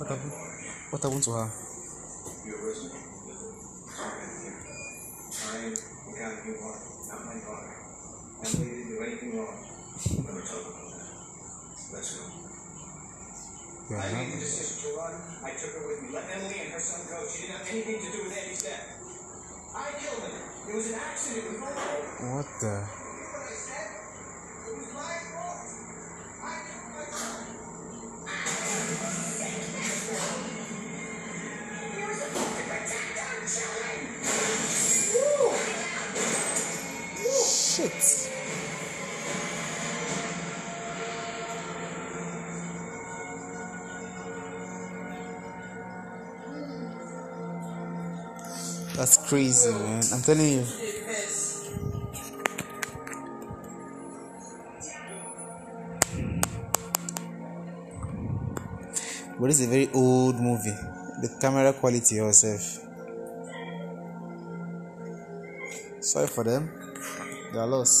我打，我打不中啊。Shit. That's crazy, man. I'm telling you. But it's a very old movie. The camera quality yourself. Sorry for them. Galos.